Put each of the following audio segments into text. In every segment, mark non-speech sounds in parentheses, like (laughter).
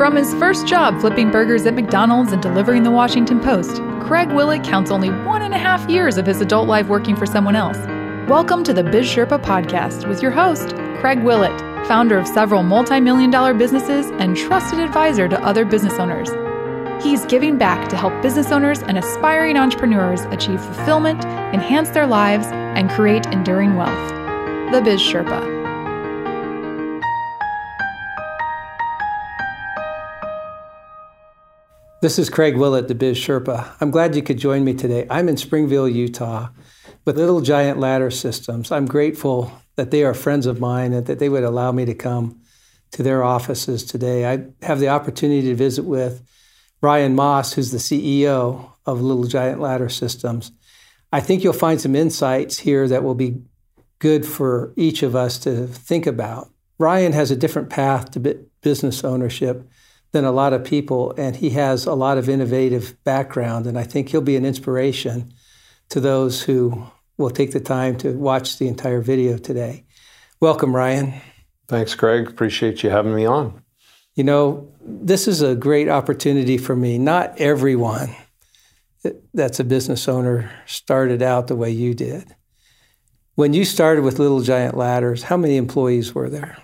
From his first job flipping burgers at McDonald's and delivering the Washington Post, Craig Willett counts only one and a half years of his adult life working for someone else. Welcome to the Biz Sherpa podcast with your host, Craig Willett, founder of several multi million dollar businesses and trusted advisor to other business owners. He's giving back to help business owners and aspiring entrepreneurs achieve fulfillment, enhance their lives, and create enduring wealth. The Biz Sherpa. This is Craig Willett, the Biz Sherpa. I'm glad you could join me today. I'm in Springville, Utah, with Little Giant Ladder Systems. I'm grateful that they are friends of mine and that they would allow me to come to their offices today. I have the opportunity to visit with Ryan Moss, who's the CEO of Little Giant Ladder Systems. I think you'll find some insights here that will be good for each of us to think about. Ryan has a different path to business ownership than a lot of people, and he has a lot of innovative background, and I think he'll be an inspiration to those who will take the time to watch the entire video today. Welcome, Ryan. Thanks, Craig. Appreciate you having me on. You know, this is a great opportunity for me. Not everyone that's a business owner started out the way you did. When you started with Little Giant Ladders, how many employees were there?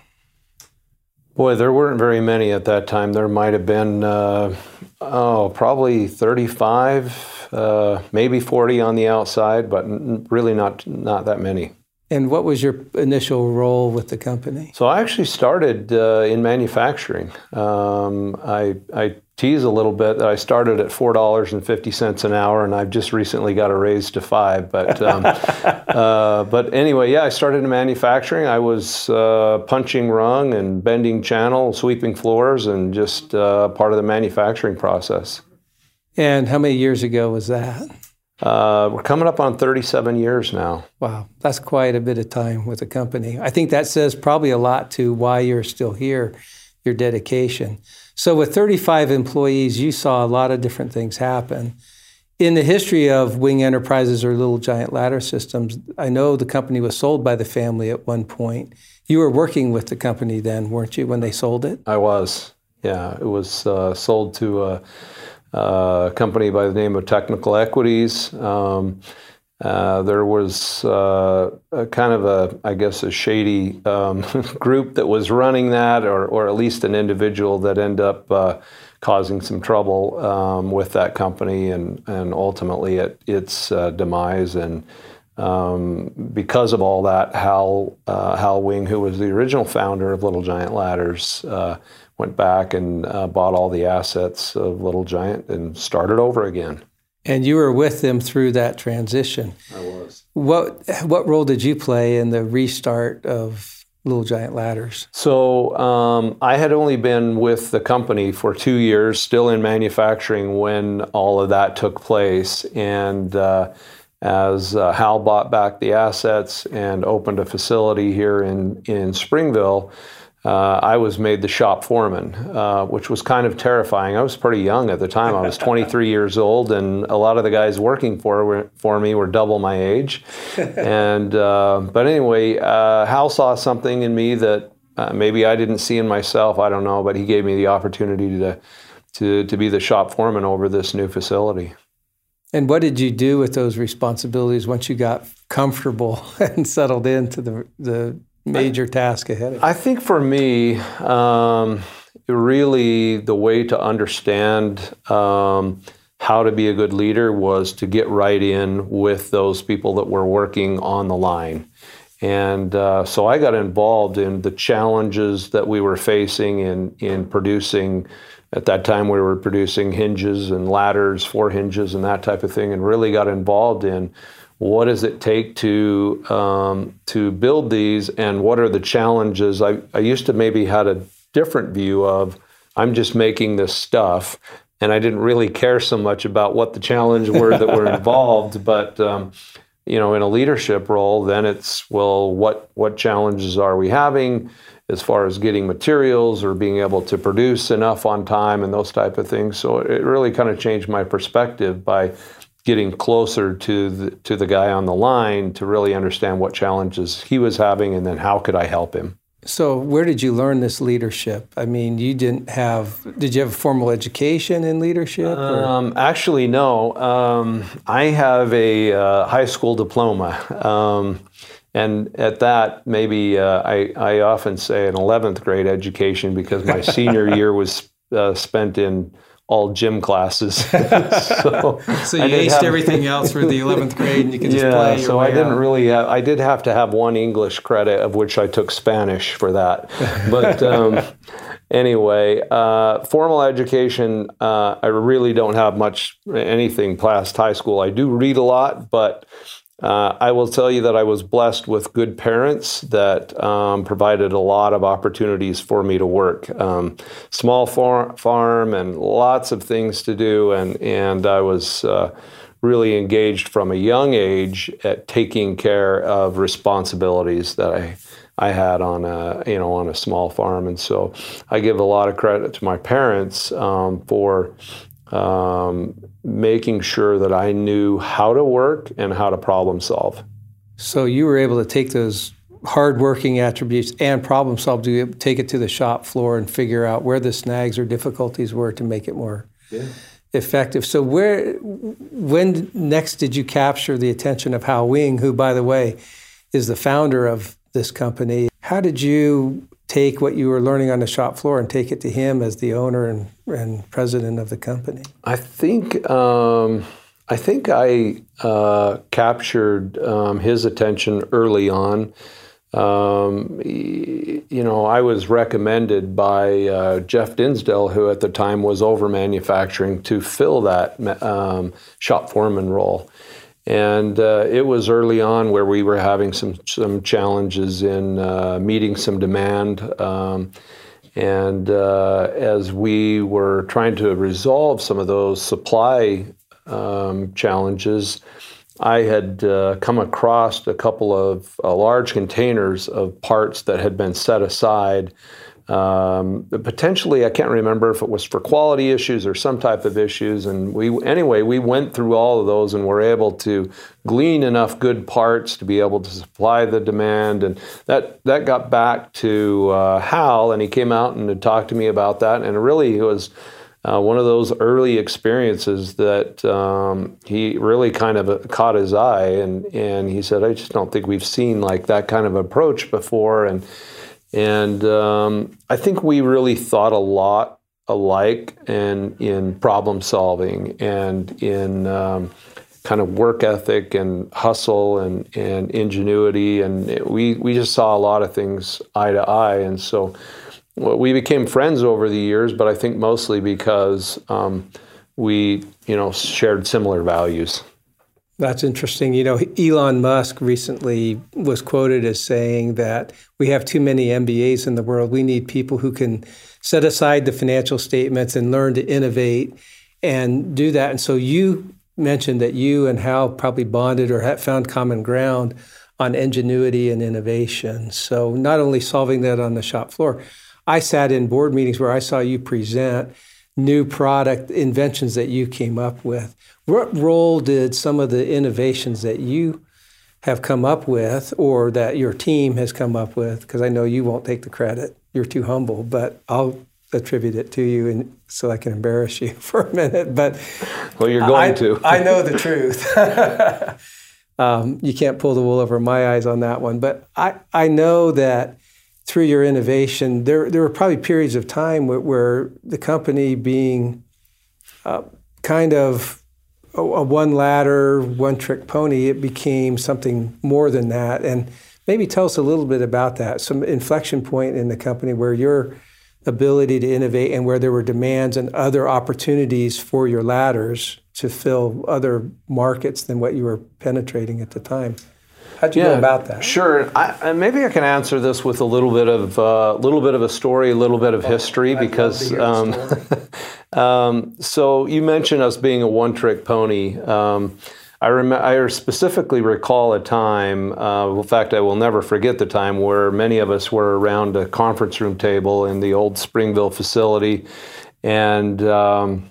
Boy, there weren't very many at that time. There might have been, uh, oh, probably 35, uh, maybe 40 on the outside, but really not not that many. And what was your initial role with the company? So I actually started uh, in manufacturing. Um, I, I tease a little bit that I started at four dollars and fifty cents an hour, and I've just recently got a raise to five. But um, (laughs) uh, but anyway, yeah, I started in manufacturing. I was uh, punching rung and bending channel, sweeping floors, and just uh, part of the manufacturing process. And how many years ago was that? Uh, we're coming up on 37 years now. Wow, that's quite a bit of time with the company. I think that says probably a lot to why you're still here, your dedication. So, with 35 employees, you saw a lot of different things happen. In the history of Wing Enterprises or Little Giant Ladder Systems, I know the company was sold by the family at one point. You were working with the company then, weren't you, when they sold it? I was. Yeah, it was uh, sold to a, a, company by the name of Technical Equities. Um, uh, there was uh, a kind of a, I guess, a shady um, (laughs) group that was running that, or, or at least an individual that ended up uh, causing some trouble um, with that company and, and ultimately it, its uh, demise. And um, because of all that, Hal, uh, Hal Wing, who was the original founder of Little Giant Ladders, went back and bought all the assets of Little Giant and started over again. And you were with them through that transition. I was. What what role did you play in the restart of Little Giant Ladders? So um, I had only been with the company for two years, still in manufacturing when all of that took place, and. Uh, as uh, Hal bought back the assets and opened a facility here in, in Springville, uh, I was made the shop foreman, uh, which was kind of terrifying. I was pretty young at the time. I was (laughs) 23 years old, and a lot of the guys working for were, for me were double my age. (laughs) and uh, but anyway, uh, Hal saw something in me that uh, maybe I didn't see in myself. I don't know, but he gave me the opportunity to to to be the shop foreman over this new facility. And what did you do with those responsibilities once you got comfortable (laughs) and settled into the the major task ahead of you? I think for me, um, really the way to understand um, how to be a good leader was to get right in with those people that were working on the line. And uh, so I got involved in the challenges that we were facing in, in producing. At that time, we were producing hinges and ladders, four hinges, and that type of thing, and really got involved in what does it take to um, to build these and what are the challenges? I, I used to maybe had a different view of i'm just making this stuff and i didn't really care so much about what the challenges were that were (laughs) involved but um, you know in a leadership role then it's well what what challenges are we having as far as getting materials or being able to produce enough on time and those type of things? So it really kind of changed my perspective by getting closer to the, to the guy on the line to really understand what challenges he was having and then how could I help him. So, where did you learn this leadership? I mean, you didn't have, did you have a formal education in leadership? Um, actually, no. Um, I have a uh, high school diploma. Um, and at that, maybe uh, I, I often say an 11th grade education because my (laughs) senior year was uh, spent in all gym classes. (laughs) so, so you aced have, everything else for the 11th grade and you could just yeah, play. so I didn't out. really have, I did have to have one English credit, of which I took Spanish for that. (laughs) But um, anyway, uh, formal education, uh, I really don't have much, anything past high school. I do read a lot, but uh, I will tell you that I was blessed with good parents that um, provided a lot of opportunities for me to work. Um, small far- farm and lots of things to do, and and I was uh, really engaged from a young age at taking care of responsibilities that I. I had on a you know on a small farm, and so I give a lot of credit to my parents um, for um, making sure that I knew how to work and how to problem solve. So you were able to take those hardworking attributes and problem solve to take it to the shop floor and figure out where the snags or difficulties were to make it more yeah. effective. So where, when next did you capture the attention of Hal Wing, who, by the way, is the founder of this company? How did you take what you were learning on the shop floor and take it to him as the owner and, and president of the company? I think um, I think I uh, captured um, his attention early on. Um, you know, I was recommended by uh, Jeff Dinsdale, who at the time was over manufacturing, to fill that um, shop foreman role. And uh, it was early on where we were having some some challenges in uh, meeting some demand. Um, and uh, as we were trying to resolve some of those supply um, challenges, I had uh, come across a couple of uh, large containers of parts that had been set aside um, potentially, I can't remember if it was for quality issues or some type of issues. And we, anyway, we went through all of those and were able to glean enough good parts to be able to supply the demand. And that that got back to uh, Hal, and he came out and talked to me about that. And really, it was. Uh, one of those early experiences that um, he really kind of uh, caught his eye, and and he said, "I just don't think we've seen like that kind of approach before." And and um, I think we really thought a lot alike and in problem solving and in um, kind of work ethic and hustle and, and ingenuity. And it, we, we just saw a lot of things eye to eye. And so well, we became friends over the years, but I think mostly because um, we, you know, shared similar values. That's interesting. You know, Elon Musk recently was quoted as saying that we have too many MBAs in the world. We need people who can set aside the financial statements and learn to innovate and do that. And so you mentioned that you and Hal probably bonded or found common ground on ingenuity and innovation. So not only solving that on the shop floor, I sat in board meetings where I saw you present new product inventions that you came up with. What role did some of the innovations that you have come up with or that your team has come up with, because I know you won't take the credit, you're too humble, but I'll attribute it to you and so I can embarrass you (laughs) for a minute. But well, you're going I, to. I know the truth. (laughs) um, you can't pull the wool over my eyes on that one. But I, I know that through your innovation, there, there were probably periods of time where, where the company being uh, kind of a, a, one ladder, one trick pony, it became something more than that. And maybe tell us a little bit about that, some inflection point in the company where your ability to innovate and where there were demands and other opportunities for your ladders to fill other markets than what you were penetrating at the time. How'd you yeah, go about that? Sure. I, maybe I can answer this with a little bit of a uh, little bit of a story, a little bit of oh, history, I'd because um, (laughs) um, so you mentioned us being a one-trick pony. Um, I, rem- I specifically recall a time, uh, in fact, I will never forget the time where many of us were around a conference room table in the old Springville facility. And um,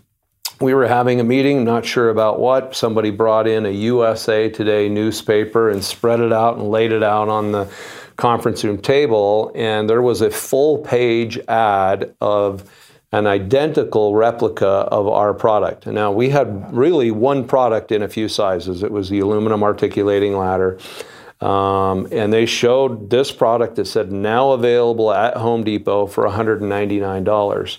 we were having a meeting, not sure about what. Somebody brought in a USA Today newspaper and spread it out and laid it out on the conference room table, and there was a full page ad of an identical replica of our product. Now, we had really one product in a few sizes. It was the aluminum articulating ladder. Um, and they showed this product that said now available at Home Depot for $199.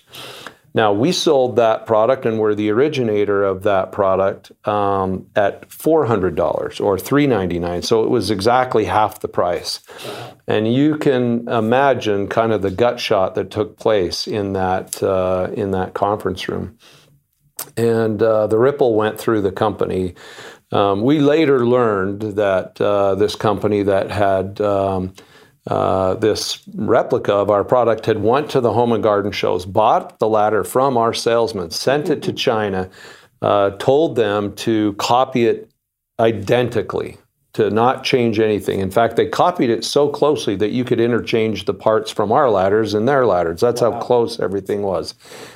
Now, we sold that product and we're the originator of that product um, at $400 or 399. So it was exactly half the price. And you can imagine kind of the gut shot that took place in that, uh, in that conference room. And uh, the ripple went through the company. Um, we later learned that uh, this company that had um, uh, this replica of our product had went to the home and garden shows, bought the ladder from our salesman, sent it to China, uh, told them to copy it identically, to not change anything. In fact, they copied it so closely that you could interchange the parts from our ladders and their ladders. That's wow. how close everything was.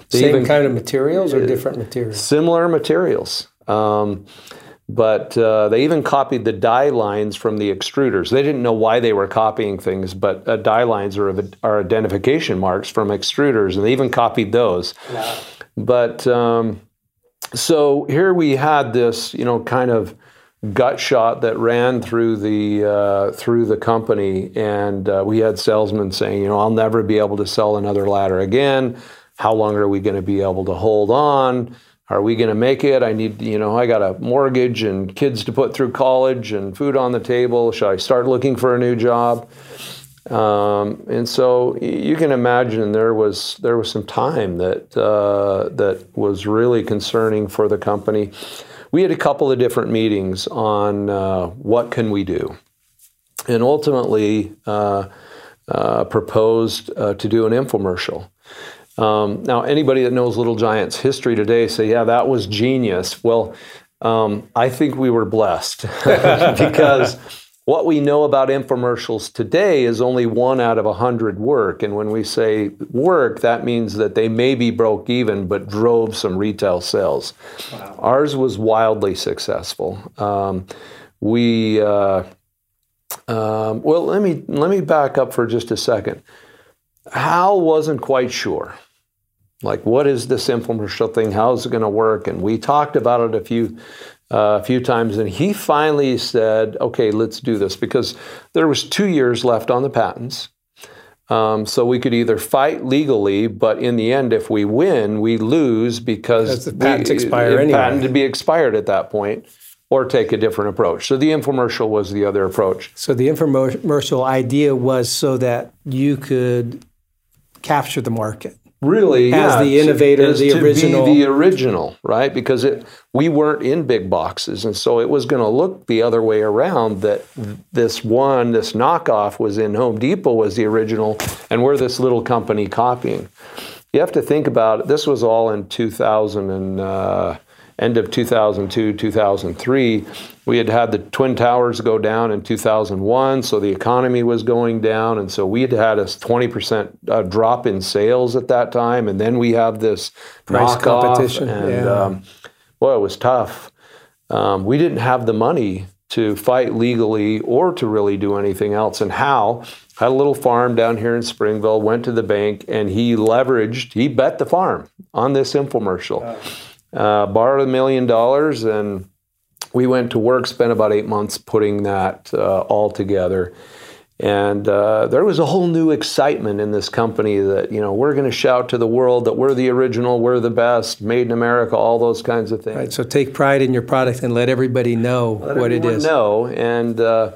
They Same even, kind of materials or different materials? Similar materials. Um, but uh, they even copied the die lines from the extruders. They didn't know why they were copying things, but uh, die lines are, are identification marks from extruders, and they even copied those. But um, so here we had this, you know, kind of gut shot that ran through the uh, through the company, and uh, we had salesmen saying, you know, I'll never be able to sell another ladder again. How long are we going to be able to hold on? Are we going to make it? I need, you know, I got a mortgage and kids to put through college and food on the table. Should I start looking for a new job? Um, and so you can imagine there was there was some time that uh, that was really concerning for the company. We had a couple of different meetings on uh, what can we do, and ultimately uh, uh proposed uh, to do an infomercial. Um, now, anybody that knows Little Giants history today say, yeah, that was genius. Well, um, I think we were blessed (laughs) because what we know about infomercials today is only one out of a hundred work. And when we say work, that means that they maybe broke even but drove some retail sales. Wow. Ours was wildly successful. Um, we uh, um, well, let me let me back up for just a second. Hal wasn't quite sure. Like, what is this infomercial thing? How's it going to work? And we talked about it a few uh, a few times, and he finally said, "Okay, let's do this," because there was two years left on the patents. Um, so we could either fight legally, but in the end, if we win, we lose because the patents we, expire anyway. Patent to be expired at that point, or take a different approach. So the infomercial was the other approach. So the infomercial idea was so that you could capture the market. Really, as yeah, the innovator, to, the original, the original, right? Because it, we weren't in big boxes, and so it was going to look the other way around. That this one, this knockoff, was in Home Depot was the original, and we're this little company copying. You have to think about it. This was all in 2000 and. Uh, end of 2002, 2003. We had had the Twin Towers go down in 2001, so the economy was going down. And so we had had a 20% uh, drop in sales at that time. And then we have this price competition. And, yeah. um, well, it was tough. Um, we didn't have the money to fight legally or to really do anything else. And Hal had a little farm down here in Springville, went to the bank, and he leveraged, he bet the farm on this infomercial. Oh uh, borrowed a million dollars, and we went to work, spent about eight months putting that uh, all together. And uh, there was a whole new excitement in this company that, you know, we're going to shout to the world that we're the original, we're the best, made in America, all those kinds of things. Right. So take pride in your product and let everybody know let what it is. Know. And uh,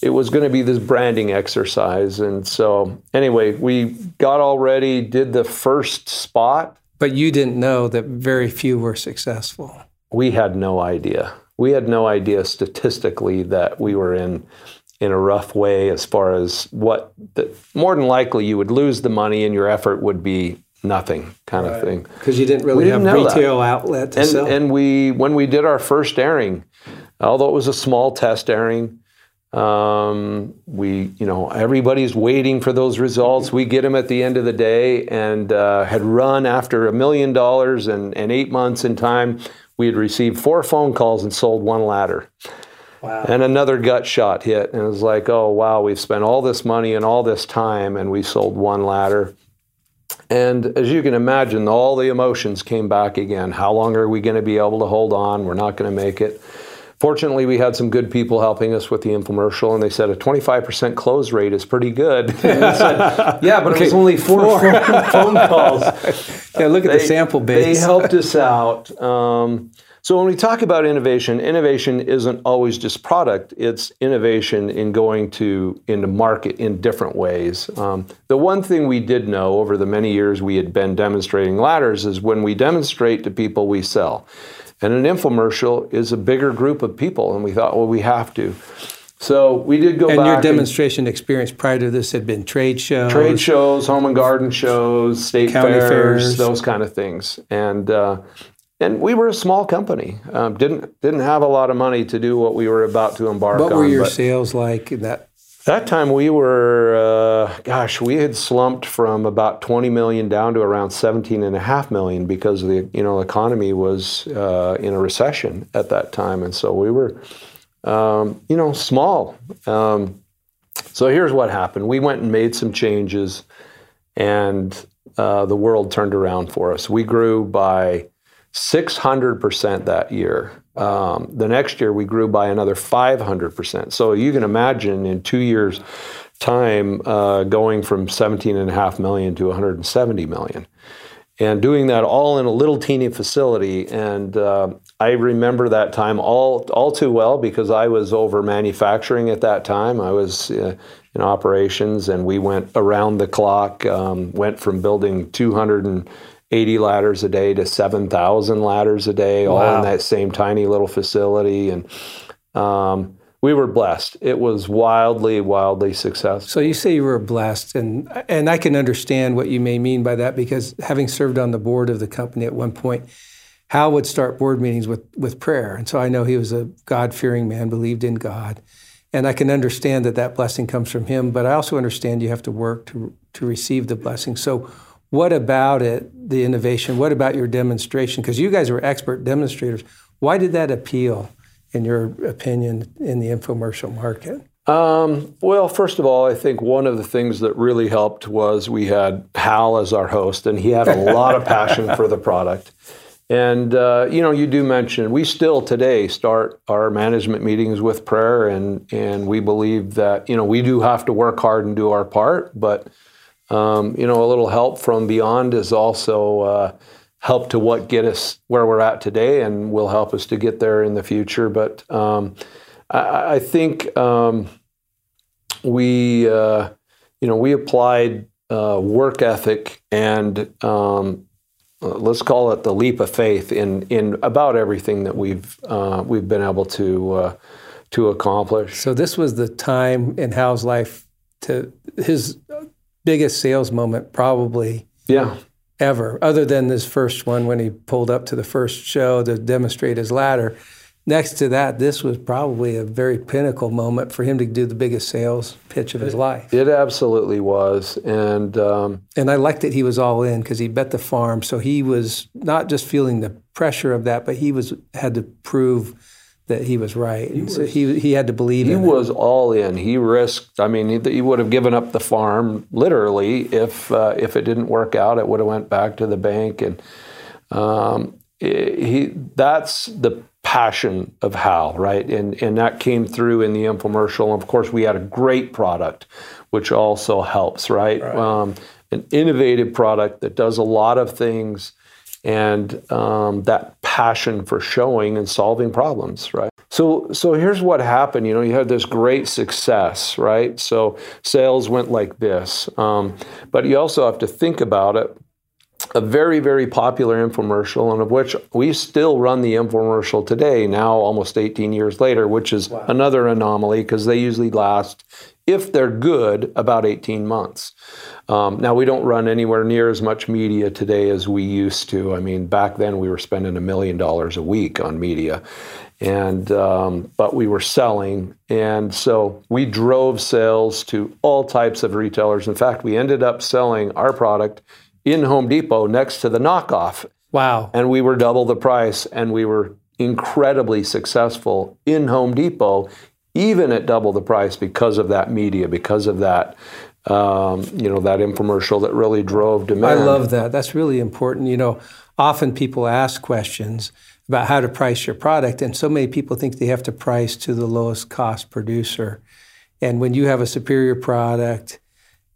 it was going to be this branding exercise. And so, anyway, we got all ready, did the first spot. But you didn't know that very few were successful. We had no idea. We had no idea statistically that we were in in a rough way as far as what the, more than likely you would lose the money and your effort would be nothing kind right. of thing because you didn't really didn't have retail that. outlet to and, sell. And we when we did our first airing, although it was a small test airing, um, we, you know, everybody's waiting for those results. We get them at the end of the day, and uh, had run after a million dollars and eight months in time. We had received four phone calls and sold one ladder. Wow. And another gut shot hit, and it was like, oh wow, we've spent all this money and all this time, and we sold one ladder. And as you can imagine, all the emotions came back again. How long are we going to be able to hold on? We're not going to make it. Fortunately, we had some good people helping us with the infomercial, and they said a 25% close rate is pretty good. (laughs) said, yeah, but okay. it was only four, (laughs) phone calls. (laughs) Yeah, look at they, the sample base. They helped us out. Um, so when we talk about innovation, innovation isn't always just product. It's innovation in going to into market in different ways. Um, the one thing we did know over the many years we had been demonstrating ladders is when we demonstrate to people, we sell. And an infomercial is a bigger group of people, and we thought, well, we have to. So we did go and back. your demonstration and experience prior to this had been trade shows, trade shows, home and garden shows, state County fairs, fairs. those kind of things. And uh, and we were a small company. Um, didn't didn't have a lot of money to do what we were about to embark what on. were your sales like in that? that time we were, gosh, we had slumped from about 20 million down to around 17 and a half million because the you know economy was uh, in a recession at that time, and so we were, um, you know, small. Um, so here's what happened: we went and made some changes, and uh, the world turned around for us. We grew by 600% that year. Um, the next year, we grew by another 500%. So you can imagine in two years' time uh, going from 17.5 million to 170 million. And doing that all in a little teeny facility. And uh, I remember that time all, all too well because I was over manufacturing at that time. I was uh, in operations and we went around the clock, um, went from building 200 and 80 ladders a day to 7,000 ladders a day, wow. all in that same tiny little facility. And um, we were blessed. It was wildly, wildly successful. So you say you were blessed, and and I can understand what you may mean by that because having served on the board of the company at one point, Hal would start board meetings with with prayer, and so I know he was a God fearing man, believed in God, and I can understand that that blessing comes from him. But I also understand you have to work to to receive the blessing. So what about it, the innovation? What about your demonstration? Because you guys were expert demonstrators. Why did that appeal, in your opinion, in the infomercial market? Um, well, first of all, I think one of the things that really helped was we had Hal as our host, and he had a lot of passion for the product. And uh, you know, you do mention we still today start our management meetings with prayer, and and we believe that you know we do have to work hard and do our part, but um, you know, a little help from beyond is also uh, help to what get us where we're at today, and will help us to get there in the future. But um, I, I, think um, we, uh, you know, we applied uh, work ethic and um, uh, let's call it the leap of faith in in about everything that we've uh, we've been able to uh, to accomplish. So this was the time in Hal's life to his biggest sales moment probably yeah ever, other than this first one when he pulled up to the first show to demonstrate his ladder. Next to that, this was probably a very pinnacle moment for him to do the biggest sales pitch of his life. It absolutely was, and um, and I liked that he was all in because he bet the farm, so he was not just feeling the pressure of that, but he was had to prove that he was right. He, was, so he, he had to believe he was it. all in. He risked. I mean, he, he, would have given up the farm literally if uh, if it didn't work out. It would have went back to the bank, and um, he that's the passion of Hal, right? And and that came through in the infomercial. Of course, we had a great product, which also helps, right? right. Um, an innovative product that does a lot of things and um, that passion for showing and solving problems, right? So, so here's what happened. You know, you had this great success, right? So sales went like this, um, but you also have to think about it. A very, very popular infomercial, and of which we still run the infomercial today, now almost 18 years later, which is wow. another anomaly because they usually last, if they're good, about 18 months. Um, now we don't run anywhere near as much media today as we used to. I mean, back then we were spending a million dollars a week on media, and um, but we were selling, and so we drove sales to all types of retailers. In fact, we ended up selling our product in Home Depot next to the knockoff. Wow! And we were double the price, and we were incredibly successful in Home Depot, even at double the price because of that media, because of that um, you know, that infomercial that really drove demand. I love that. That's really important. You know, often people ask questions about how to price your product, and so many people think they have to price to the lowest cost producer. And when you have a superior product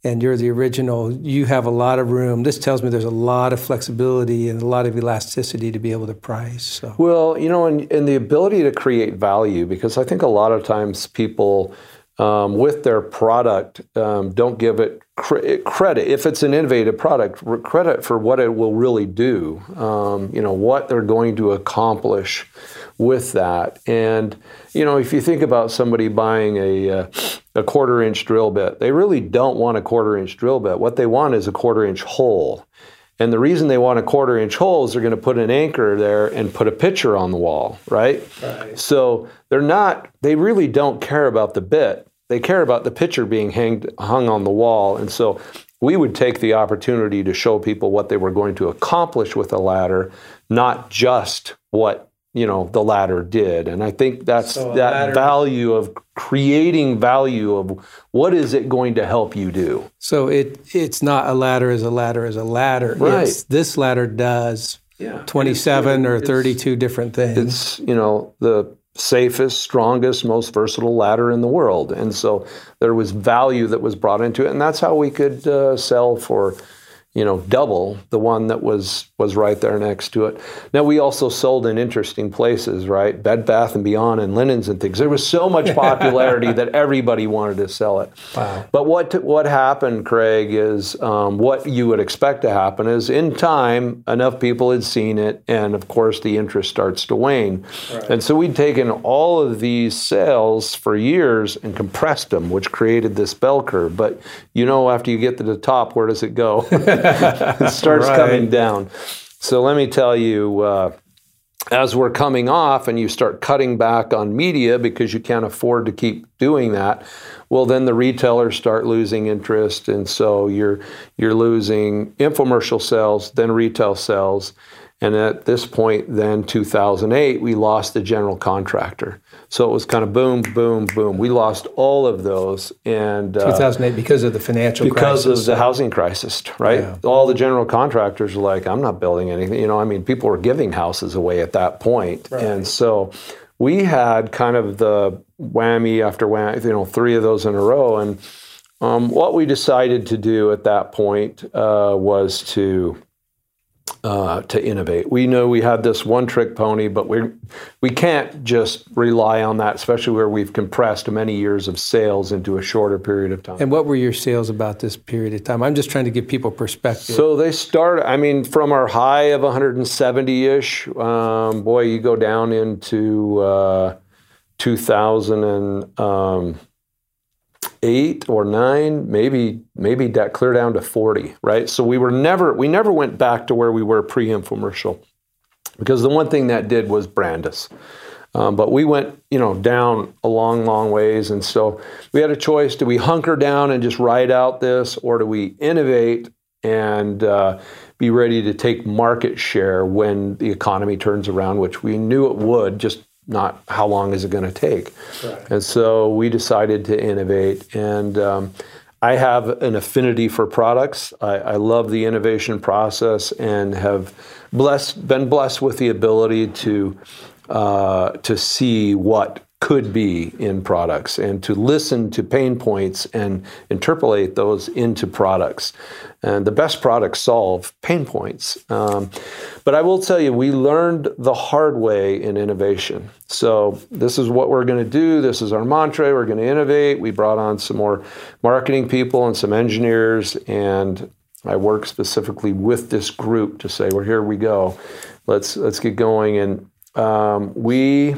and you're the original, you have a lot of room. This tells me there's a lot of flexibility and a lot of elasticity to be able to price. So. Well, you know, and, and the ability to create value, because I think a lot of times people um, with their product um, don't give it cre- credit if it's an innovative product credit for what it will really do um, you know what they're going to accomplish with that and you know if you think about somebody buying a, uh, a quarter inch drill bit they really don't want a quarter inch drill bit what they want is a quarter inch hole and the reason they want a quarter inch hole is they're going to put an anchor there and put a picture on the wall, right? right? So they're not, they really don't care about the bit. They care about the picture being hanged, hung on the wall. And so we would take the opportunity to show people what they were going to accomplish with a ladder, not just what you know the ladder did. And i think that's so that ladder, value of creating value of what is it going to help you do? So it it's not a ladder as a ladder as a ladder. Right. it's, this ladder does yeah, 27 or 32 different things. It's you know the safest strongest most versatile ladder in the world. And so there was value that was brought into it. And that's how we could uh, sell for you know, double the one that was was right there next to it. Now we also sold in interesting places, right? Bed Bath and Beyond and linens and things. There was so much (laughs) popularity that everybody wanted to sell it. Wow. But what what happened, Craig, is um, what you would expect to happen is in time enough people had seen it, and of course the interest starts to wane. Right. And so we'd taken all of these sales for years and compressed them, which created this bell curve. But you know, after you get to the top, where does it go? (laughs) (laughs) it starts right. coming down. So let me tell you, uh, as we're coming off and you start cutting back on media because you can't afford to keep doing that, well, then the retailers start losing interest, and so you're you're losing infomercial sales, then retail sales, and at this point, then 2008, we lost the general contractor. So it was kind of boom, boom, boom. We lost all of those, and uh, 2008 because of the financial crisis. because crisis. of the housing crisis, right? Yeah. All the general contractors were like, "I'm not building anything." You know, I mean, people were giving houses away at that point, right. and so we had kind of the whammy after whammy, you know, three of those in a row, and um, what we decided to do at that point uh, was to uh, to innovate. We know we had this one trick pony, but we we can't just rely on that, especially where we've compressed many years of sales into a shorter period of time. And what were your sales about this period of time? I'm just trying to give people perspective. So they start. I mean, from our high of 170 ish, um, boy, you go down into uh, 2000 and. Um, eight or nine, maybe maybe that clear down to 40, right? So we were never we never went back to where we were pre-infomercial because the one thing that did was brand us. Um, but we went, you know, down a long, long ways, and so we had a choice: do we hunker down and just ride out this, or do we innovate and uh, be ready to take market share when the economy turns around, which we knew it would, just not how long is it going to take. Right. And so we decided to innovate. And um, I have an affinity for products. I, I, love the innovation process and have blessed, been blessed with the ability to uh, to see what could be in products and to listen to pain points and interpolate those into products. And the best products solve pain points. Um, but I will tell you, we learned the hard way in innovation. So this is what we're going to do. This is our mantra. We're going to innovate. We brought on some more marketing people and some engineers, and I work specifically with this group to say, "Well, here we go. Let's let's get going." And um, we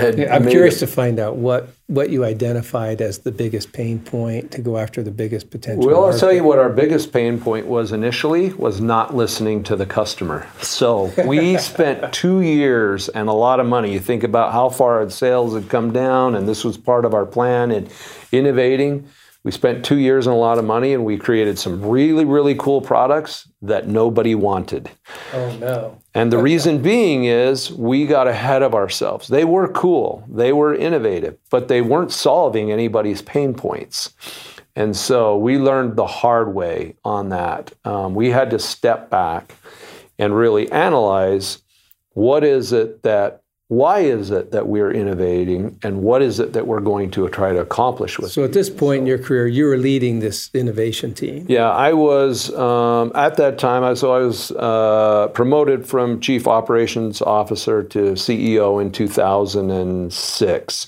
yeah, I'm curious to find out what what you identified as the biggest pain point to go after the biggest potential. Well, market. I'll tell you what our biggest pain point was initially was not listening to the customer. So we (laughs) spent two years and a lot of money. You think about how far our sales had come down, and this was part of our plan in innovating. We spent two years and a lot of money, and we created some really, really cool products that nobody wanted. Oh, no. And the reason being is we got ahead of ourselves. They were cool, they were innovative, but they weren't solving anybody's pain points. And so we learned the hard way on that. Um, we had to step back and really analyze what is it that why is it that we're innovating and what is it that we're going to try to accomplish with it? so at this point in your career you were leading this innovation team yeah i was um, at that time I, so i was uh, promoted from chief operations officer to ceo in 2006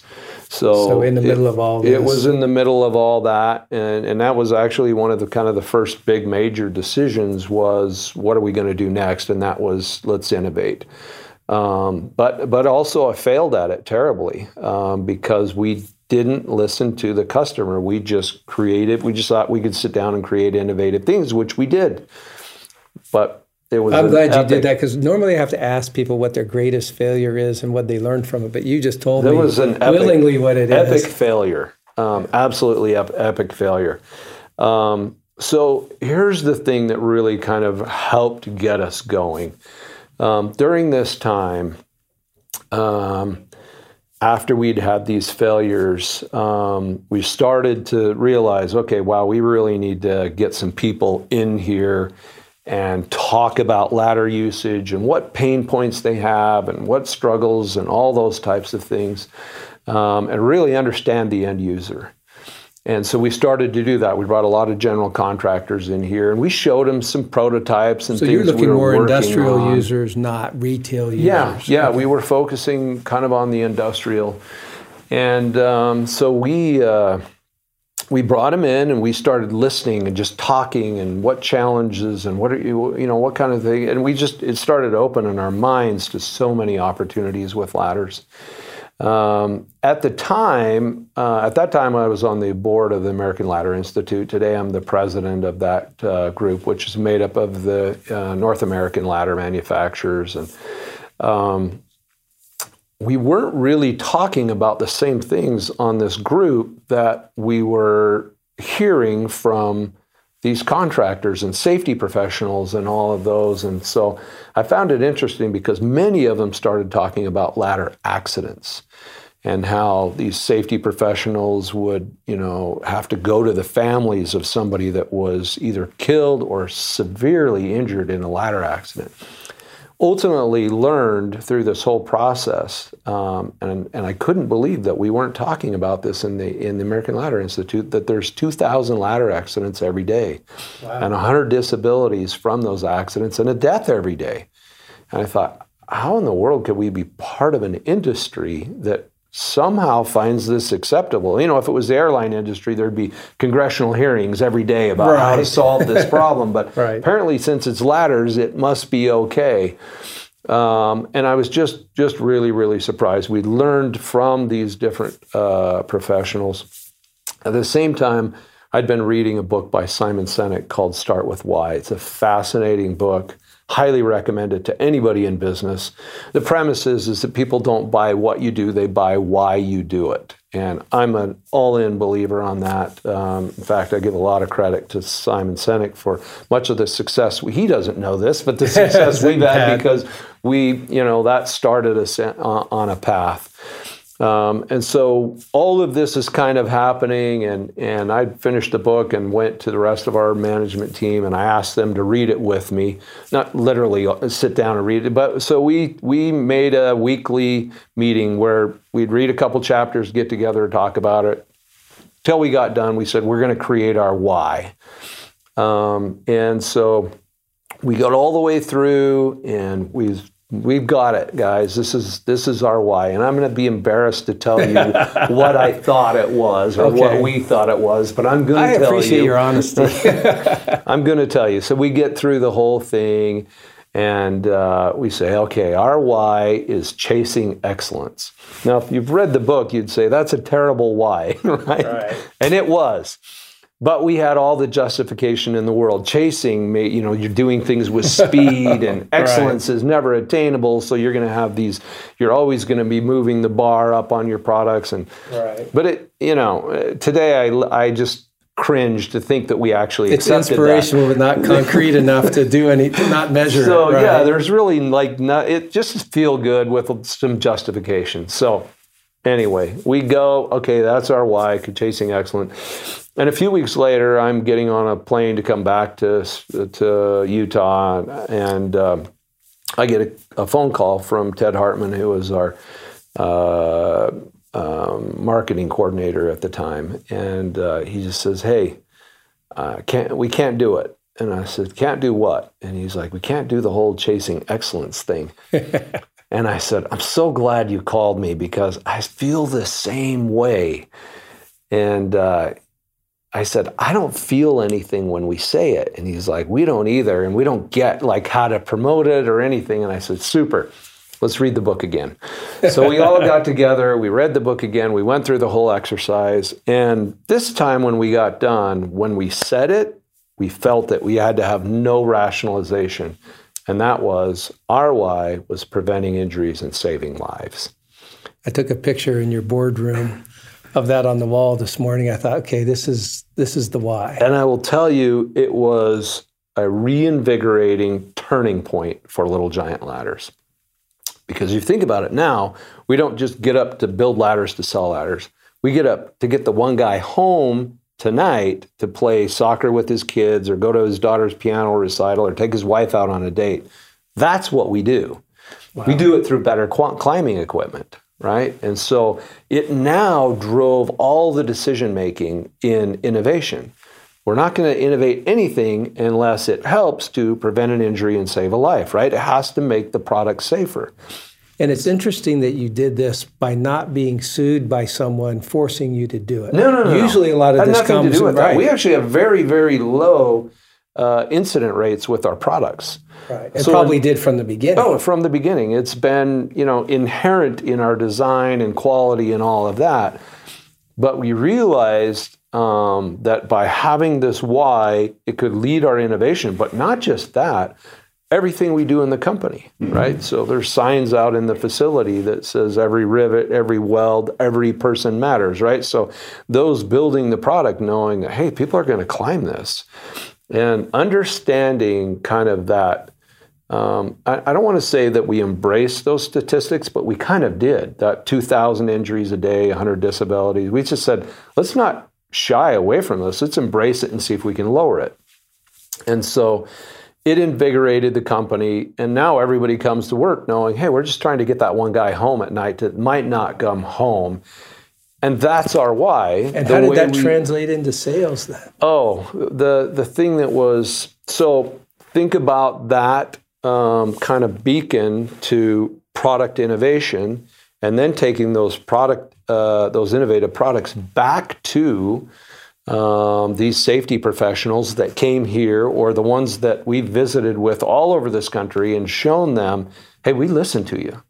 so, so in the middle of all this. It was in the middle of all that, and, and that was actually one of the kind of the first big major decisions was what are we going to do next, and that was let's innovate. Um, but but also I failed at it terribly um, because we didn't listen to the customer. We just created. We just thought we could sit down and create innovative things, which we did. But it was I'm glad epic, you did that because normally I have to ask people what their greatest failure is and what they learned from it. But you just told there me was an willingly epic, what it epic is. Epic failure, um, absolutely ep- epic failure. Um, so here's the thing that really kind of helped get us going. Um, during this time, um, after we'd had these failures, um, we started to realize, okay, wow, we really need to get some people in here and talk about ladder usage and what pain points they have and what struggles and all those types of things, um, and really understand the end user. And so we started to do that. We brought a lot of general contractors in here, and we showed them some prototypes and so things. you're looking we more industrial on. users, not retail users. Yeah, yeah. Okay. We were focusing kind of on the industrial, and um, so we. Uh, we brought them in and we started listening and just talking and what challenges and what are you you know what kind of thing and we just it started opening our minds to so many opportunities with ladders um, at the time uh, at that time i was on the board of the american ladder institute. Today i'm the president of that uh, group which is made up of the uh, north american ladder manufacturers. And um, we weren't really talking about the same things on this group that we were hearing from these contractors and safety professionals and all of those. And so I found it interesting because many of them started talking about ladder accidents and how these safety professionals would, you know, have to go to the families of somebody that was either killed or severely injured in a ladder accident ultimately learned through this whole process, um, and, and I couldn't believe that we weren't talking about this in the in the American Ladder Institute. That there's 2,000 ladder accidents every day, wow. and 100 disabilities from those accidents, and a death every day. And I thought, how in the world could we be part of an industry that somehow finds this acceptable. You know, if it was the airline industry, there'd be congressional hearings every day about right. how to solve this (laughs) problem. But right. apparently, since it's ladders, it must be okay. Um, and I was just just really really surprised. We learned from these different uh, professionals. At the same time, I'd been reading a book by Simon Sinek called Start with Why. It's a fascinating book highly recommend it to anybody in business. The premise is, is that people don't buy what you do, they buy why you do it. And I'm an all in believer on that. Um, in fact, I give a lot of credit to Simon Sinek for much of the success. He doesn't know this, but the (laughs) success we've had because we, you know, that started us on a path. Um, and so all of this is kind of happening, and, and I finished the book and went to the rest of our management team, and I asked them to read it with me, not literally uh, sit down and read it, but so we we made a weekly meeting where we'd read a couple chapters, get together, talk about it. Till we got done, we said we're going to create our why, um, and so we got all the way through, and we We've got it, guys. This is this is our why, and I'm going to be embarrassed to tell you (laughs) what I thought it was or okay. what we thought it was, but I'm going to tell you. I appreciate your honesty. (laughs) (laughs) I'm going to tell you. So we get through the whole thing, and uh, we say, okay, our why is chasing excellence. Now, if you've read the book, you'd say that's a terrible why, right? right. And it was. But we had all the justification in the world. Chasing, you know, you're doing things with (laughs) speed, and excellence right. is never attainable. So you're going to have these. You're always going to be moving the bar up on your products, and. Right. But it, you know, uh, today I I just cringe to think that we actually It's inspirational, but not concrete enough to do any, to not measure. So it. right? yeah, there's really like not, it just feel good with some justification. So anyway, we go. Okay, that's our why. Chasing excellent. And a few weeks later, I'm getting on a plane to come back to to Utah, and um, I get a, a, phone call from Ted Hartman, who was our uh, um, marketing coordinator at the time, and uh, he just says, "Hey, uh, can't we can't do it." And I said, "Can't do what?" And he's like, "We can't do the whole chasing excellence thing." (laughs) and I said, "I'm so glad you called me because I feel the same way." And uh, I said, I don't feel anything when we say it. And he's like, we don't either. And we don't get like how to promote it or anything. And I said, super. Let's read the book again. So we all got (laughs) together. We read the book again. We went through the whole exercise. And this time when we got done, when we said it, we felt that we had to have no rationalization. And that was our why was preventing injuries and saving lives. I took a picture in your boardroom of that on the wall this morning. I thought, okay, this is this is the why. And I will tell you, it was a reinvigorating turning point for Little Giant Ladders. Because you think about it now, we don't just get up to build ladders to sell ladders. We get up to get the one guy home tonight to play soccer with his kids or go to his daughter's piano recital or take his wife out on a date. That's what we do. Wow. We do it through better climbing equipment right? And so it now drove all the decision making in innovation. We're not going to innovate anything unless it helps to prevent an injury and save a life, right? It has to make the product safer. And it's interesting that you did this by not being sued by someone forcing you to do it. No, no, no. Usually, a lot of this nothing comes to do with right. that. We actually have very, very low uh, incident rates with our products. Right. It so probably did from the beginning. Oh, from the beginning. It's been, you know, inherent in our design and quality and all of that. But we realized um, that by having this why, it could lead our innovation. But not just that, everything we do in the company, mm-hmm. right? So there's signs out in the facility that says every rivet, every weld, every person matters, right? So those building the product knowing that, hey, people are going to climb this. And understanding kind of that um, I, I, don't want to say that we embraced those statistics, but we kind of did. That 2,000 injuries a day, 100 disabilities. We just said, let's not shy away from this. Let's embrace it and see if we can lower it. And so it invigorated the company. And now everybody comes to work knowing, hey, we're just trying to get that one guy home at night that might not come home. And that's our why. And how did that we, translate into sales then? Oh, the the thing that was so think about that um, kind of beacon to product innovation, and then taking those product uh, those innovative products back to um, these safety professionals that came here, or the ones that we visited with all over this country, and shown them, hey, we listen to you.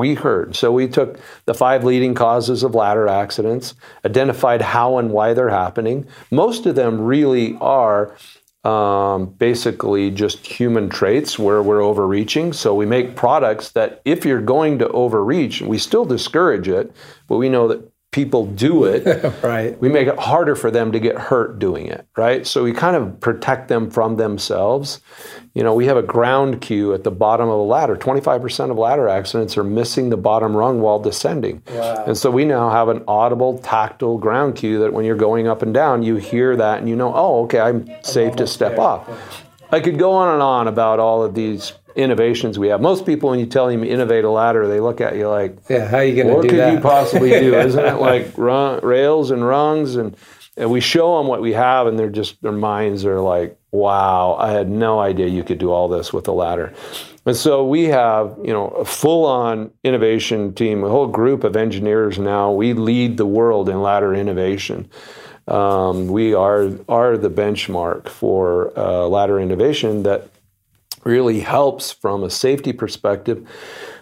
We heard. So we took the five leading causes of ladder accidents, identified how and why they're happening. Most of them really are um, basically just human traits where we're overreaching. So we make products that if you're going to overreach, we still discourage it, but we know that people do it. (laughs) right. We make it harder for them to get hurt doing it, right? So we kind of protect them from themselves. You know, we have a ground cue at the bottom of the ladder. 25% of ladder accidents are missing the bottom rung while descending. Wow. And so we now have an audible, tactile ground cue that when you're going up and down, you hear that and you know, oh, okay, I'm safe I'm to step there. off. I could go on and on about all of these innovations we have. Most people, when you tell them innovate a ladder, they look at you like, "Yeah, how are you going to do that? What could you possibly do? (laughs) Isn't it like run, rails and rungs?" And and we show them what we have, and they're just their minds are like, wow, I had no idea you could do all this with a ladder. And so we have, you know, a full-on innovation team, a whole group of engineers now. We lead the world in ladder innovation. Um, we are are the benchmark for uh, ladder innovation that really helps from a safety perspective.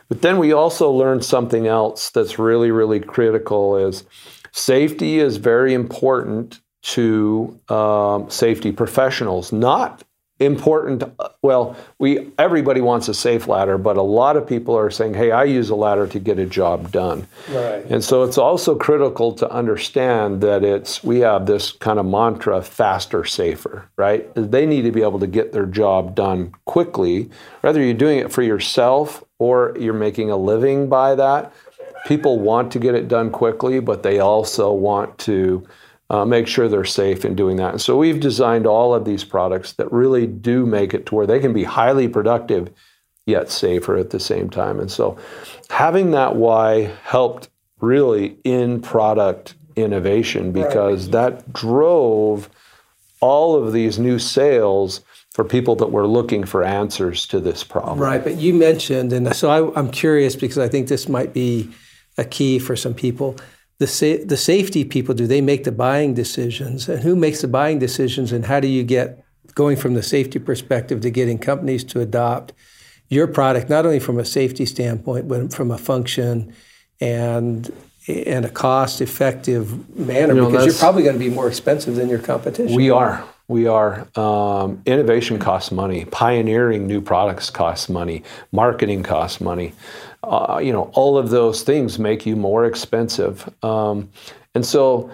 But then we also learned something else that's really, really critical is safety is very important to um, safety professionals, not important uh, well we everybody wants a safe ladder but a lot of people are saying hey i use a ladder to get a job done. Right. and so it's also critical to understand that it's we have this kind of mantra faster safer right? They need to be able to get their job done quickly. Whether you're doing it for yourself or you're making a living by that people want to get it done quickly but they also want to uh, make sure they're safe in doing that. And so we've designed all of these products that really do make it to where they can be highly productive yet safer at the same time. And so having that why helped really in product innovation because that drove all of these new sales for people that were looking for answers to this problem. Right, but you mentioned, and so I, I'm curious because I think this might be a key for some people the, sa- the safety people, do they make the buying decisions? And who makes the buying decisions? And how do you get going from the safety perspective to getting companies to adopt your product, not only from a safety standpoint, but from a function and and a cost effective manner? You know, because you're probably going to be more expensive than your competition. We are. We are. Um, innovation costs money. Pioneering new products costs money. Marketing costs money. Uh, you know, all of those things make you more expensive. Um, and so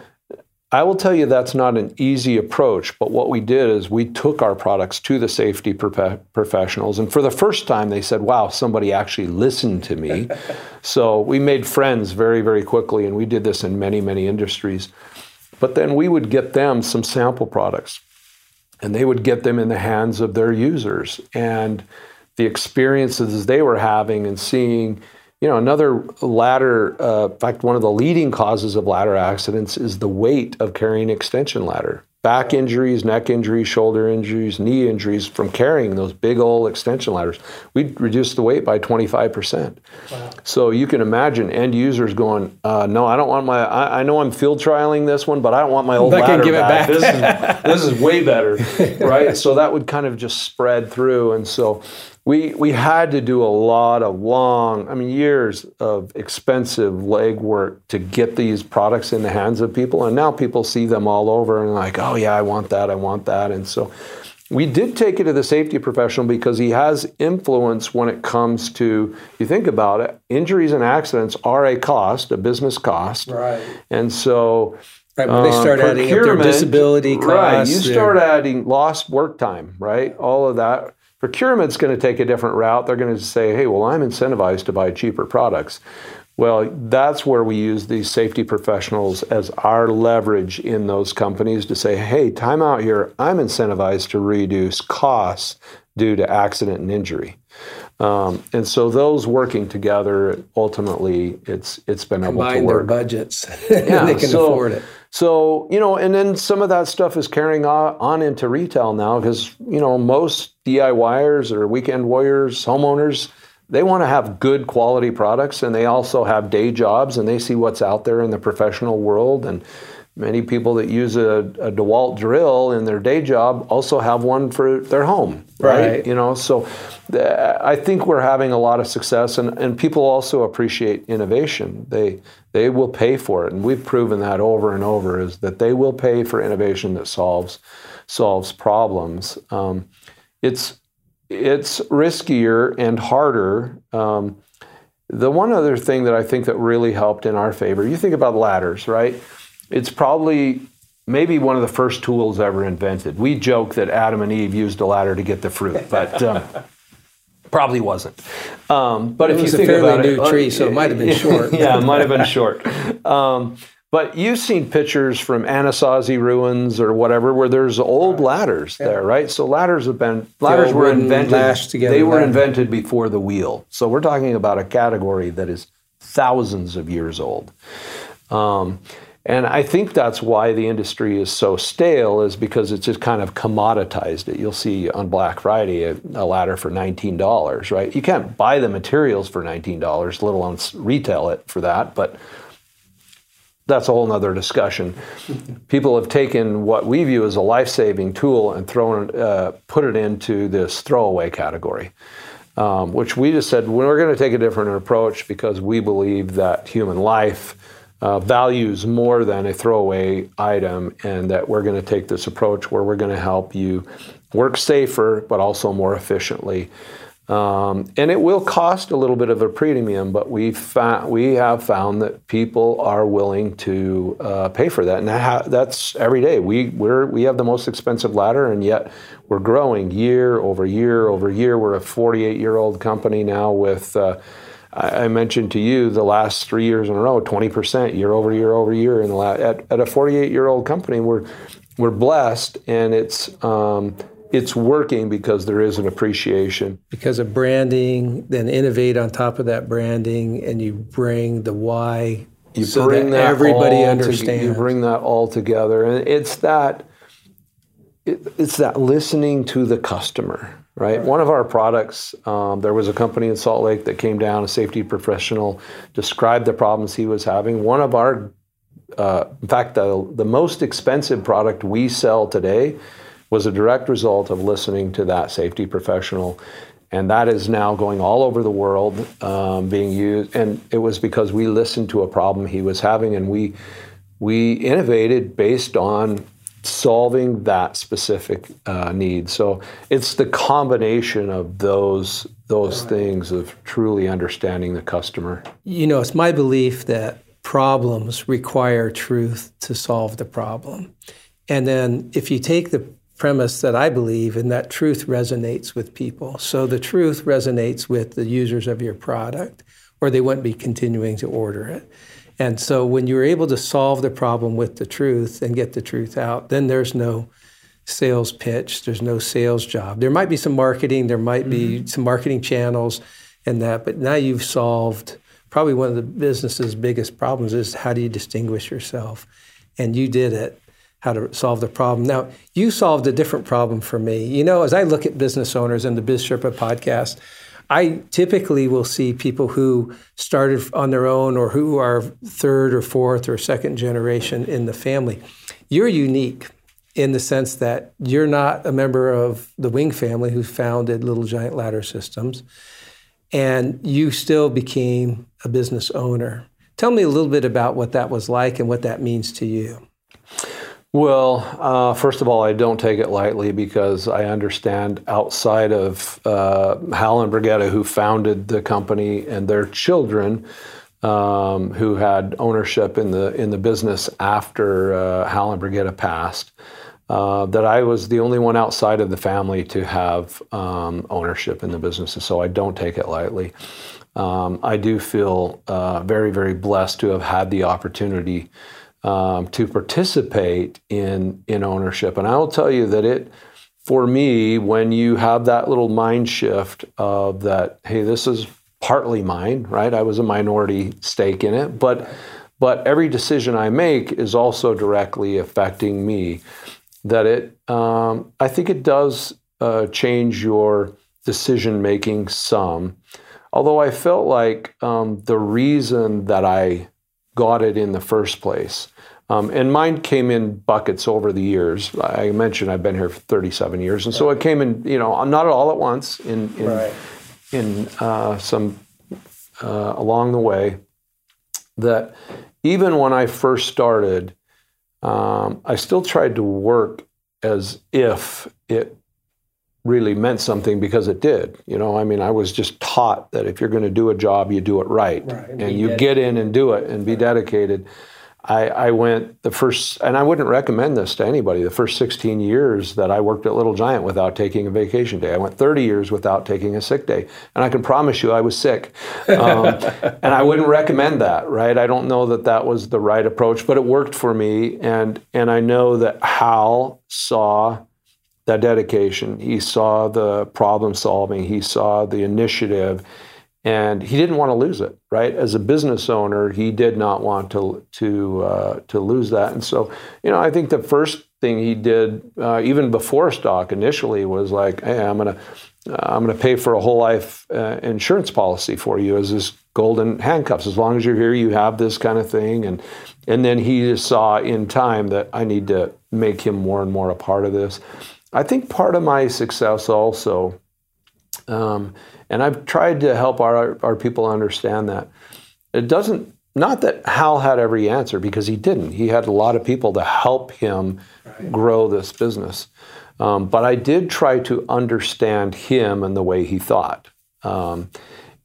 I will tell you that's not an easy approach, but what we did is we took our products to the safety profe- professionals, and for the first time they said, Wow, somebody actually listened to me. (laughs) so we made friends very, very quickly, and we did this in many, many industries. But then we would get them some sample products, and they would get them in the hands of their users. And the experiences they were having and seeing, you know, another ladder, uh, in fact, one of the leading causes of ladder accidents is the weight of carrying extension ladder. Back injuries, neck injuries, shoulder injuries, knee injuries from carrying those big old extension ladders. We reduced the weight by 25%. wow. So you can imagine end users going, uh, no, I don't want my, I, I know I'm field trialing this one, but I don't want my old I can ladder give it back. This is, this is way better, (laughs) right? So that would kind of just spread through. And so we, we had to do a lot of long, I mean, years of expensive legwork to get these products in the hands of people. And now people see them all over and like, oh, yeah, I want that, I want that. And so we did take it to the safety professional because he has influence when it comes to, you think about it, injuries and accidents are a cost, a business cost. Right. And so Right, when they uh, start adding up their disability Right, you start adding lost work time, right? All of that. Procurement's going to take a different route. They're going to say, hey, well, I'm incentivized to buy cheaper products. Well, that's where we use these safety professionals as our leverage in those companies to say, hey, time out here. I'm incentivized to reduce costs due to accident and injury. Um, and so those working together, ultimately, it's it's been able to combine their work. budgets and (laughs) they can so- afford it. So, you know, and then some of that stuff is carrying on, on into retail now because, you know, most DIYers or weekend warriors, homeowners, they want to have good quality products and they also have day jobs and they see what's out there in the professional world. And many people that use a, a DeWalt drill in their day job also have one for their home, right? Right. You know, so uh, I think we're having a lot of success, and, and people also appreciate innovation. They they will pay for it, and we've proven that over and over is that they will pay for innovation that solves solves problems. Um, it's it's riskier and harder. Um, the one other thing that I think that really helped in our favor, you think about ladders, right? It's probably maybe one of the first tools ever invented. We joke that Adam and Eve used a ladder to get the fruit, but um, (laughs) probably wasn't. Um, but It if was you a think fairly about it, new tree, so it might have been short. (laughs) yeah, it might have been short. Um, but you've seen pictures from Anasazi ruins or whatever where there's old ladders there, right? So ladders have been ladders were invented. together they were invented before the wheel. So we're talking about a category that is thousands of years old. Um, and I think that's why the industry is so stale, is because it's just kind of commoditized it. You'll see on Black Friday a, a ladder for $19, right? You can't buy the materials for $19, let alone retail it for that. But that's a whole nother discussion. (laughs) People have taken what we view as a life-saving tool and thrown, uh, put it into this throwaway category, um, which we just said we're going to take a different approach because we believe that human life uh, values more than a throwaway item, and that we're going to take this approach where we're going to help you work safer but also more efficiently. Um, and it will cost a little bit of a premium, but we found, we have found that people are willing to uh, pay for that, and that that's every day. We we're, we have the most expensive ladder, and yet we're growing year over year over year. We're a 48 year old company now with. Uh, I mentioned to you the last three years in a row, 20% year over year over year. In the la- at, at a 48 year old company, we're we're blessed, and it's um, it's working because there is an appreciation. Because of branding, then innovate on top of that branding, and you bring the why. You so bring that, that everybody understands. To, you bring that all together, and it's that. It, it's that listening to the customer, right? One of our products, um, there was a company in Salt Lake that came down, a safety professional, described the problems he was having. One of our, uh, in fact, the, the most expensive product we sell today was a direct result of listening to that safety professional. And that is now going all over the world, um, being used. And it was because we listened to a problem he was having, and we we innovated based on solving that specific uh, need. So it's the combination of those those right. things of truly understanding the customer. You know, it's my belief that problems require truth to solve the problem. And then if you take the premise that I believe in that truth resonates with people. So the truth resonates with the users of your product, or they wouldn't be continuing to order it. And so when you're able to solve the problem with the truth and get the truth out, then there's no sales pitch, there's no sales job. There might be some marketing, there might mm-hmm. be some marketing channels and that, but now you've solved probably one of the business's biggest problems is how do you distinguish yourself? And you did it how to solve the problem. Now, you solved a different problem for me. You know, as I look at business owners in the Biz Sherpa podcast, I typically will see people who started on their own or who are third or fourth or second generation in the family. You're unique in the sense that you're not a member of the Wing family who founded Little Giant Ladder Systems, and you still became a business owner. Tell me a little bit about what that was like and what that means to you. Well, uh, first of all, I don't take it lightly because I understand outside of uh, Hal and Brigetta, who founded the company, and their children, um, who had ownership in the in the business after uh, Hal and Brigetta passed, uh, that I was the only one outside of the family to have um, ownership in the business. So I don't take it lightly. Um, I do feel uh, very, very blessed to have had the opportunity um, to participate in in ownership. And I will tell you that it, for me, when you have that little mind shift of that, hey, this is partly mine, right? I was a minority stake in it, but but every decision I make is also directly affecting me. That it, um, I think it does uh, change your decision making some. Although I felt like um, the reason that I got it in the first place um, and mine came in buckets over the years. I mentioned I've been here for 37 years, and so it came in, you know, not all at once, in in, right. in uh, some uh, along the way. That even when I first started, um, I still tried to work as if it really meant something because it did. You know, I mean, I was just taught that if you're going to do a job, you do it right, right and, and you get in and do it and be right. dedicated. I, I, went the first, and I wouldn't recommend this to anybody. The first 16 years that I worked at Little Giant without taking a vacation day, I went 30 years without taking a sick day, and I can promise you I was sick. Um, (laughs) and I wouldn't recommend that, right? I don't know that that was the right approach, but it worked for me, and and I know that Hal saw that dedication. He saw the problem solving. He saw the initiative and he didn't want to lose it right? As a business owner he did not want to to uh, to lose that. And so you know i think the first thing he did uh, even before stock initially was like hey i'm uh, i'm to pay for a whole life uh, insurance policy for you as this golden handcuffs. As long as you're here you have this kind of thing. And and then he just saw in time that i need to make him more and more a part of this. I think part of my success also um, and I've tried to help our, our people understand that. It doesn't not that Hal had every answer because he didn't. He had a lot of people to help him right. grow this business. Um, but I did try to understand him and the way he thought. Um,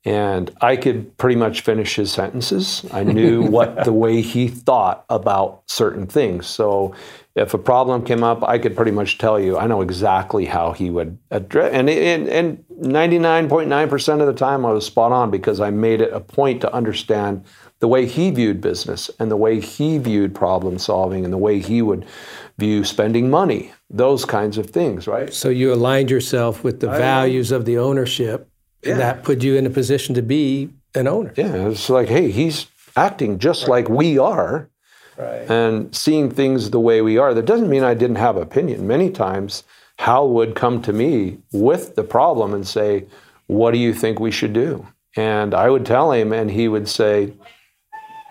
and I could pretty much finish his sentences. I knew (laughs) what the way he thought about certain things. So if a problem came up, I could pretty much tell you. I know exactly how he would address. And and 99.9% of the time, I was spot on because I made it a point to understand the way he viewed business and the way he viewed problem solving and the way he would view spending money. Those kinds of things, right? So you aligned yourself with the I, values of the ownership, yeah. and that put you in a position to be an owner. Yeah, it's like, hey, he's acting just right. like we are right. and seeing things the way we are. That doesn't mean I didn't have opinion. Many times, Hal would come to me with the problem and say, What do you think we should do? And I would tell him, and he would say,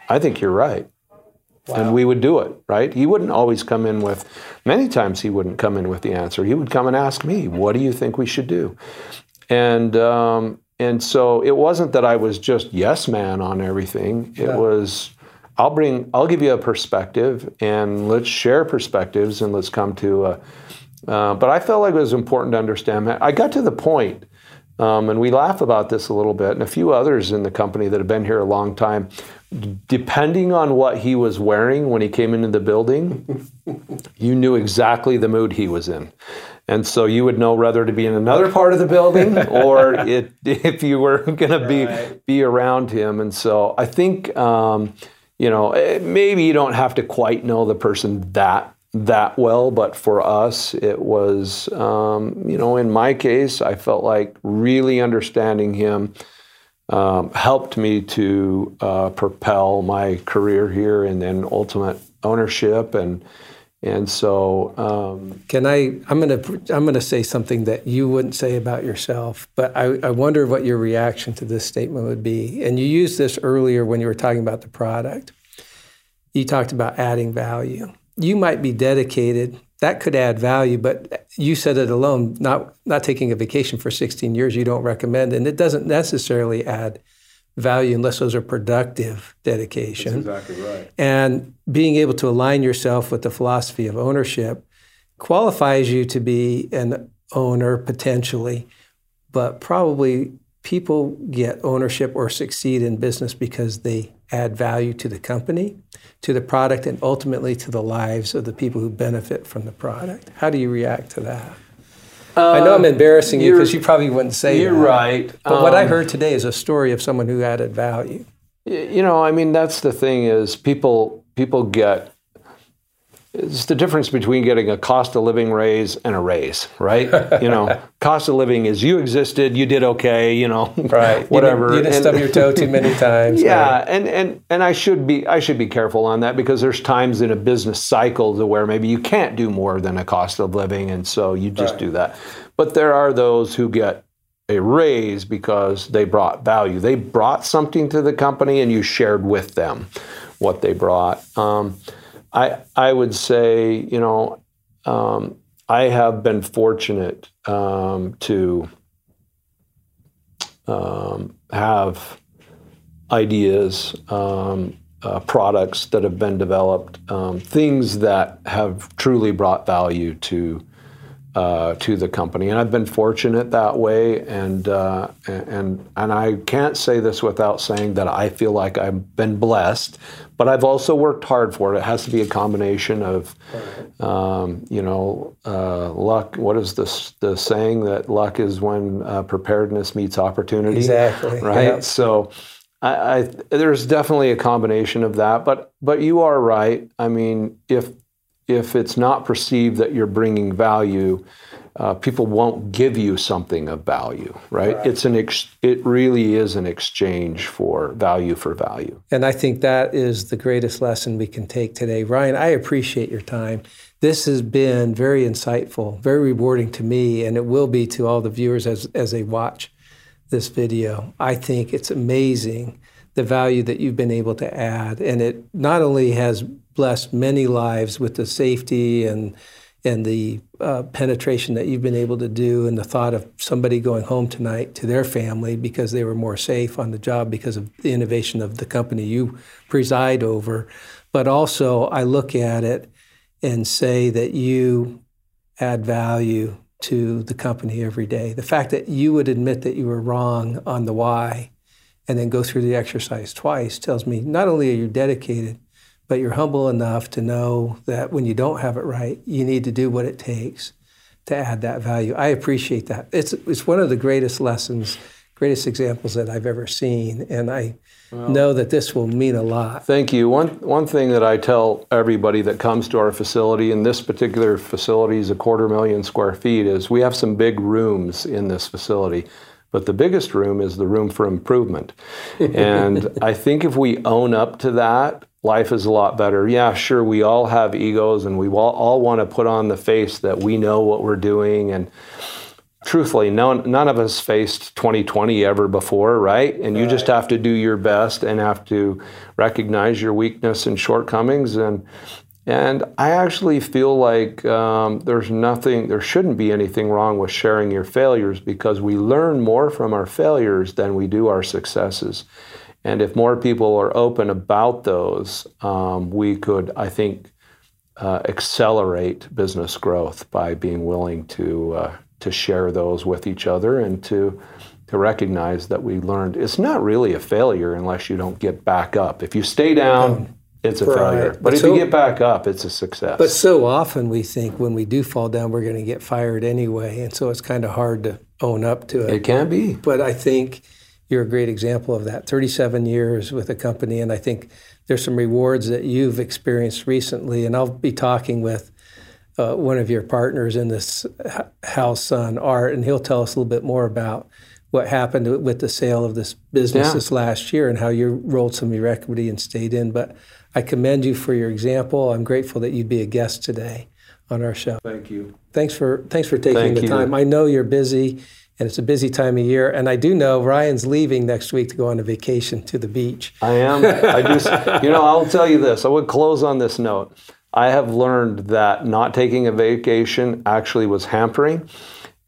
I think you're right. Wow. And we would do it, right? He wouldn't always come in with, many times he wouldn't come in with the answer. He would come and ask me, What do you think we should do? And, um, and so it wasn't that I was just yes man on everything. It yeah. was, I'll bring, I'll give you a perspective and let's share perspectives and let's come to a, uh, but I felt like it was important to understand. That. I got to the point, um, and we laugh about this a little bit, and a few others in the company that have been here a long time. Depending on what he was wearing when he came into the building, (laughs) you knew exactly the mood he was in. And so you would know whether to be in another part of the building (laughs) or it, if you were going to be be around him. And so I think um, you know eh, maybe you don't have to quite know the person that that well, but for us, it was, um, you know, in my case, I felt like really understanding him um, helped me to uh, propel my career here and then ultimate ownership and and so um, can I I'm gonna I'm gonna say something that you wouldn't say about yourself but I, I wonder what your reaction to this statement would be. And you used this earlier when you were talking about the product. You talked about adding value. You might be dedicated. That could add value, but you said it alone, not not taking a vacation for 16 years, you don't recommend, and it doesn't necessarily add value unless those are productive dedication. That's exactly right. And being able to align yourself with the philosophy of ownership qualifies you to be an owner potentially, but probably people get ownership or succeed in business because they add value to the company, to the product, and ultimately to the lives of the people who benefit from the product. How do you react to that? Uh, I know I'm embarrassing you because you probably wouldn't say you're that. right. But um, what I um, heard today is a story of someone who added value. You know, I mean, that's the thing is people people get it's the difference between getting a cost of living raise and a raise, right? (laughs) you know, cost of living is you existed, you did okay, you know, right? Whatever. You didn't, you didn't stub your toe too many times. Yeah, right? and and and I should be I should be careful on that because there's times in a business cycle to where maybe you can't do more than a cost of living, and so you just right. do that. But there are those who get a raise because they brought value. They brought something to the company, and you shared with them what they brought. Um, I I would say you know um, I have been fortunate um, to um, have ideas, um, uh, products that have been developed, um, things that have truly brought value to uh, to the company, and I've been fortunate that way. And uh, and and I can't say this without saying that I feel like I've been blessed, but I've also worked hard for it. It has to be a combination of, um, you know, uh, luck. What is this the saying that luck is when uh, preparedness meets opportunity? Exactly. (laughs) Right. Yep. So. I, I, there's definitely a combination of that, but but you are right. I mean, if if it's not perceived that you're bringing value, uh, people won't give you something of value, right? right. It's an ex- it really is an exchange for value for value. And I think that is the greatest lesson we can take today. Ryan, I appreciate your time. This has been very insightful, very rewarding to me, and it will be to all the viewers as, as they watch this video. I think it's amazing the value that you've been able to add. And it not only has blessed many lives with the safety and and the uh, penetration that you've been able to do and the thought of somebody going home tonight to their family because they were more safe on the job because of the innovation of the company you preside over. But also, I look at it and say that you add value to the company every day. The fact that you would admit that you were wrong on the why and then go through the exercise twice tells me not only are you dedicated, but you're humble enough to know that when you don't have it right, you need to do what it takes to add that value. I appreciate that. It's it's one of the greatest lessons, greatest examples that I've ever seen, and I well, know that this will mean a lot. Thank you. One one thing that I tell everybody that comes to our facility, and this particular facility is a quarter million square feet, is we have some big rooms in this facility. But the biggest room is the room for improvement. (laughs) And I think if we own up to that, life is a lot better. Yeah, sure, we all have egos and we all, all want to put on the face that we know what we're doing. And truthfully, none, none of us faced 2020 ever before, right? And you right. just have to do your best and have to recognize your weakness and shortcomings. And and I actually feel like um, there's nothing, there shouldn't be anything wrong with sharing your failures because we learn more from our failures than we do our successes. And if more people are open about those, um, we could, I think, uh, accelerate business growth by being willing to uh, to share those with each other and to to recognize that we learned. It's not really a failure unless you don't get back up. If you stay down, it's a right. failure. But, but if so, you get back up, it's a success. But so often we think when we do fall down, we're going to get fired anyway, and so it's kind of hard to own up to it. It can be. But I think you're a great example of that. 37 years with a company, and I think there's some rewards that you've experienced recently. And I'll be talking with uh, one of your partners in this house on Art, and he'll tell us a little bit more about what happened with the sale of this business yeah. this last year and how you rolled some of your equity and stayed in. But I commend you for your example. I'm grateful that you'd be a guest today on our show. Thank you. Thanks for thanks for taking Thank the you. time. I know you're busy and it's a busy time of year. And I do know Ryan's leaving next week to go on a vacation to the beach. I am. I just, you know, I'll tell you this. I would close on this note. I have learned that not taking a vacation actually was hampering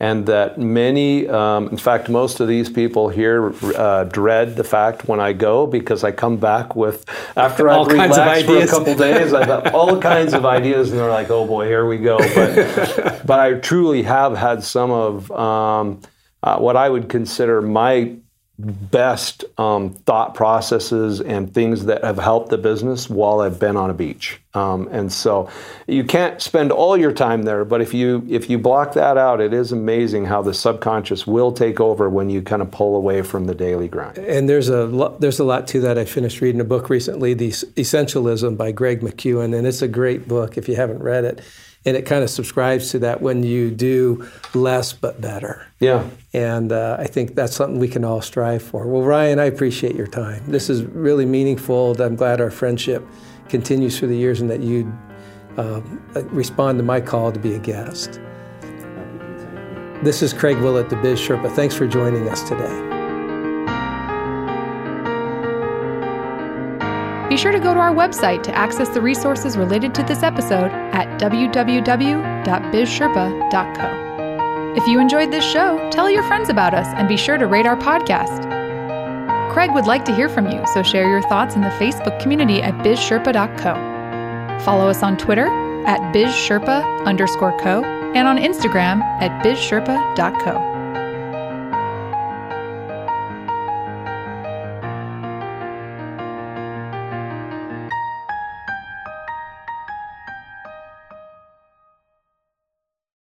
and that many, um, in fact, most of these people here uh, dread the fact when I go because I come back with after I've relaxed for a couple days, I've got all kinds of ideas, and they're like, "Oh boy, here we go." But, (laughs) but I truly have had some of um, uh, what I would consider my best um, thought processes and things that have helped the business while I've been on a beach. Um, and so you can't spend all your time there, but if you if you block that out, it is amazing how the subconscious will take over when you kind of pull away from the daily grind. And there's a lo- there's a lot to that. I finished reading a book recently, The Essentialism by Greg McKeown, and it's a great book if you haven't read it and it kind of subscribes to that when you do less but better. Yeah. And uh, I think that's something we can all strive for. Well, Ryan, I appreciate your time. This is really meaningful. I'm glad our friendship continues through the years and that you um, respond to my call to be a guest. This is Craig Willett, the Biz Sherpa. Thanks for joining us today. Be sure to go to our website to access the resources related to this episode at www.bizsherpa.co. If you enjoyed this show, tell your friends about us and be sure to rate our podcast. Craig would like to hear from you, so share your thoughts in the Facebook community at bizsherpa.co. Follow us on Twitter at bizsherpa underscore co and on Instagram at bizsherpa.co.